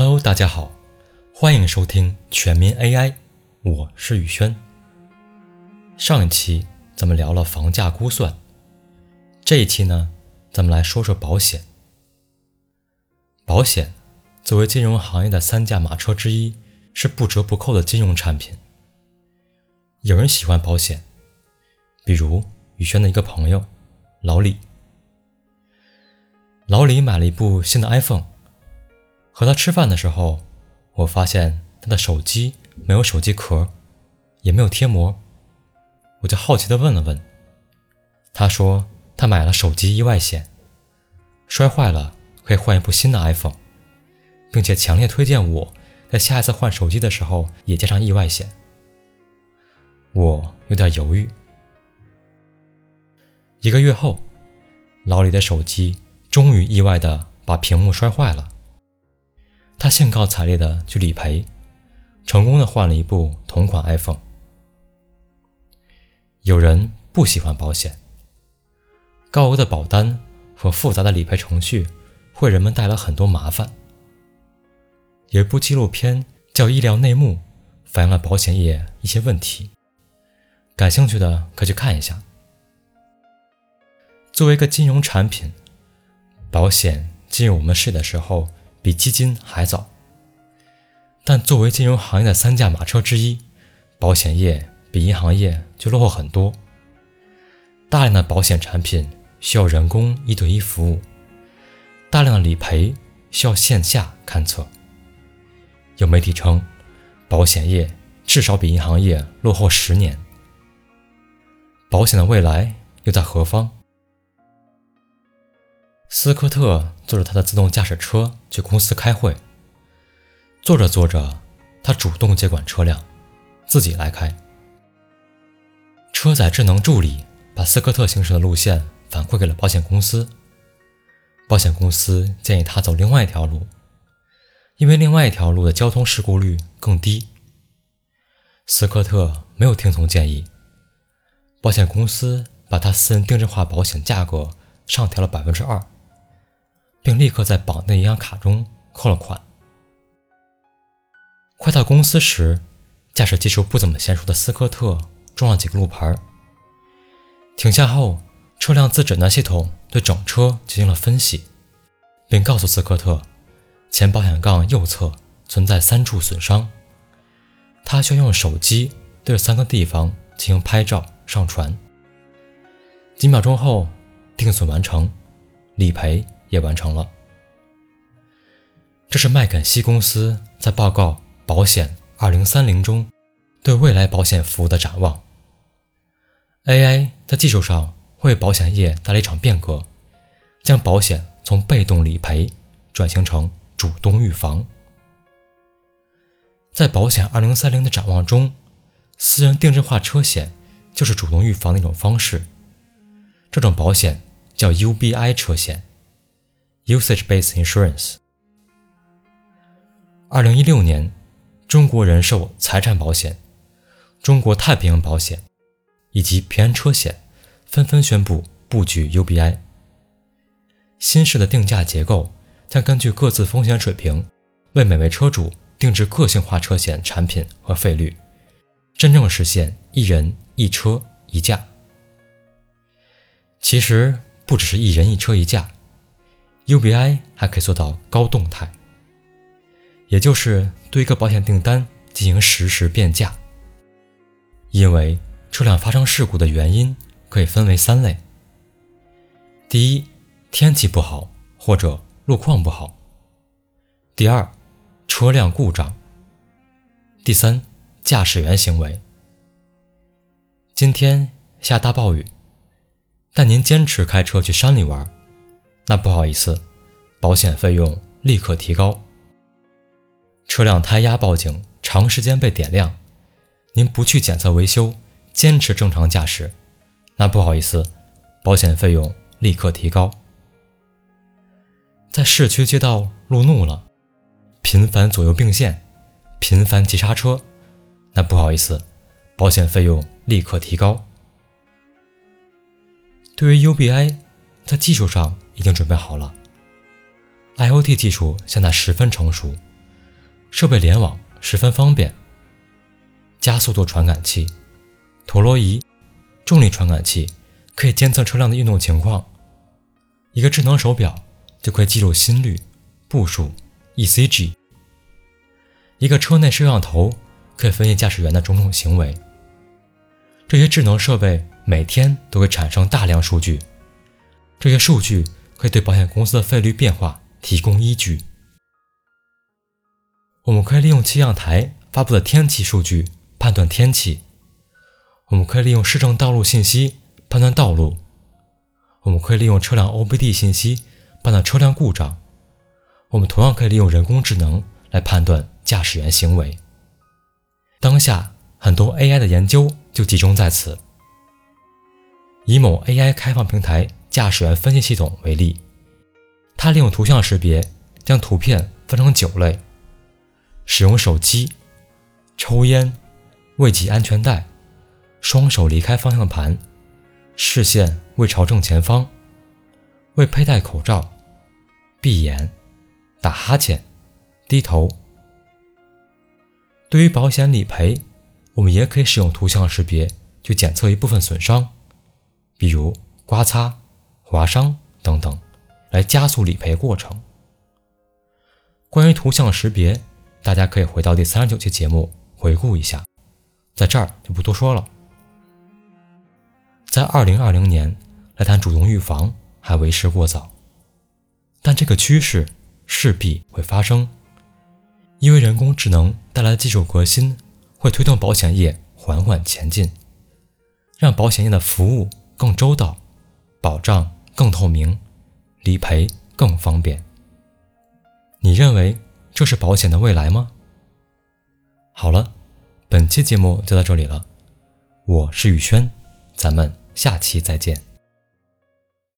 Hello，大家好，欢迎收听全民 AI，我是宇轩。上一期咱们聊了房价估算，这一期呢，咱们来说说保险。保险作为金融行业的三驾马车之一，是不折不扣的金融产品。有人喜欢保险，比如宇轩的一个朋友老李。老李买了一部新的 iPhone。和他吃饭的时候，我发现他的手机没有手机壳，也没有贴膜，我就好奇地问了问。他说他买了手机意外险，摔坏了可以换一部新的 iPhone，并且强烈推荐我在下一次换手机的时候也加上意外险。我有点犹豫。一个月后，老李的手机终于意外地把屏幕摔坏了。他兴高采烈地去理赔，成功的换了一部同款 iPhone。有人不喜欢保险，高额的保单和复杂的理赔程序会人们带来很多麻烦。有一部纪录片叫《医疗内幕》，反映了保险业一些问题，感兴趣的可去看一下。作为一个金融产品，保险进入我们视野的时候。比基金还早，但作为金融行业的三驾马车之一，保险业比银行业就落后很多。大量的保险产品需要人工一对一服务，大量的理赔需要线下勘测。有媒体称，保险业至少比银行业落后十年。保险的未来又在何方？斯科特坐着他的自动驾驶车去公司开会。坐着坐着，他主动接管车辆，自己来开。车载智能助理把斯科特行驶的路线反馈给了保险公司。保险公司建议他走另外一条路，因为另外一条路的交通事故率更低。斯科特没有听从建议，保险公司把他私人定制化保险价格上调了百分之二。并立刻在绑定银行卡中扣了款。快到公司时，驾驶技术不怎么娴熟的斯科特撞了几个路牌。停下后，车辆自诊断系统对整车进行了分析，并告诉斯科特，前保险杠右侧存在三处损伤。他需要用手机对三个地方进行拍照上传。几秒钟后，定损完成，理赔。也完成了。这是麦肯锡公司在报告《保险2030》中对未来保险服务的展望。AI 在技术上会为保险业带来一场变革，将保险从被动理赔转型成主动预防。在《保险2030》的展望中，私人定制化车险就是主动预防的一种方式。这种保险叫 UBI 车险。Usage-based insurance。二零一六年，中国人寿财产保险、中国太平洋保险以及平安车险纷纷宣布布局 UBI。新式的定价结构将根据各自风险水平，为每位车主定制个性化车险产品和费率，真正实现一人一车一价。其实不只是一人一车一价。UBI 还可以做到高动态，也就是对一个保险订单进行实时变价。因为车辆发生事故的原因可以分为三类：第一，天气不好或者路况不好；第二，车辆故障；第三，驾驶员行为。今天下大暴雨，但您坚持开车去山里玩。那不好意思，保险费用立刻提高。车辆胎压报警长时间被点亮，您不去检测维修，坚持正常驾驶，那不好意思，保险费用立刻提高。在市区街道路怒了，频繁左右并线，频繁急刹车，那不好意思，保险费用立刻提高。对于 UBI，在技术上。已经准备好了。IoT 技术现在十分成熟，设备联网十分方便。加速度传感器、陀螺仪、重力传感器可以监测车辆的运动情况。一个智能手表就可以记录心率、步数、ECG。一个车内摄像头可以分析驾驶员的种种行为。这些智能设备每天都会产生大量数据，这些数据可以对保险公司的费率变化提供依据。我们可以利用气象台发布的天气数据。判断天气，我们可以利用市政道路信息判断道路；我们可以利用车辆 OBD 信息判断车辆故障；我们同样可以利用人工智能来判断驾驶员行为。当下很多 AI 的研究就集中在此。以某 AI 开放平台驾驶员分析系统为例，它利用图像识别将图片分成九类，使用手机、抽烟。未系安全带，双手离开方向盘，视线未朝正前方，未佩戴口罩，闭眼，打哈欠，低头。对于保险理赔，我们也可以使用图像识别去检测一部分损伤，比如刮擦、划伤等等，来加速理赔过程。关于图像识别，大家可以回到第三十九期节目回顾一下。在这儿就不多说了。在二零二零年来谈主动预防还为时过早，但这个趋势势必会发生，因为人工智能带来的技术革新会推动保险业缓缓前进，让保险业的服务更周到，保障更透明，理赔更方便。你认为这是保险的未来吗？好了。本期节目就到这里了，我是宇轩，咱们下期再见。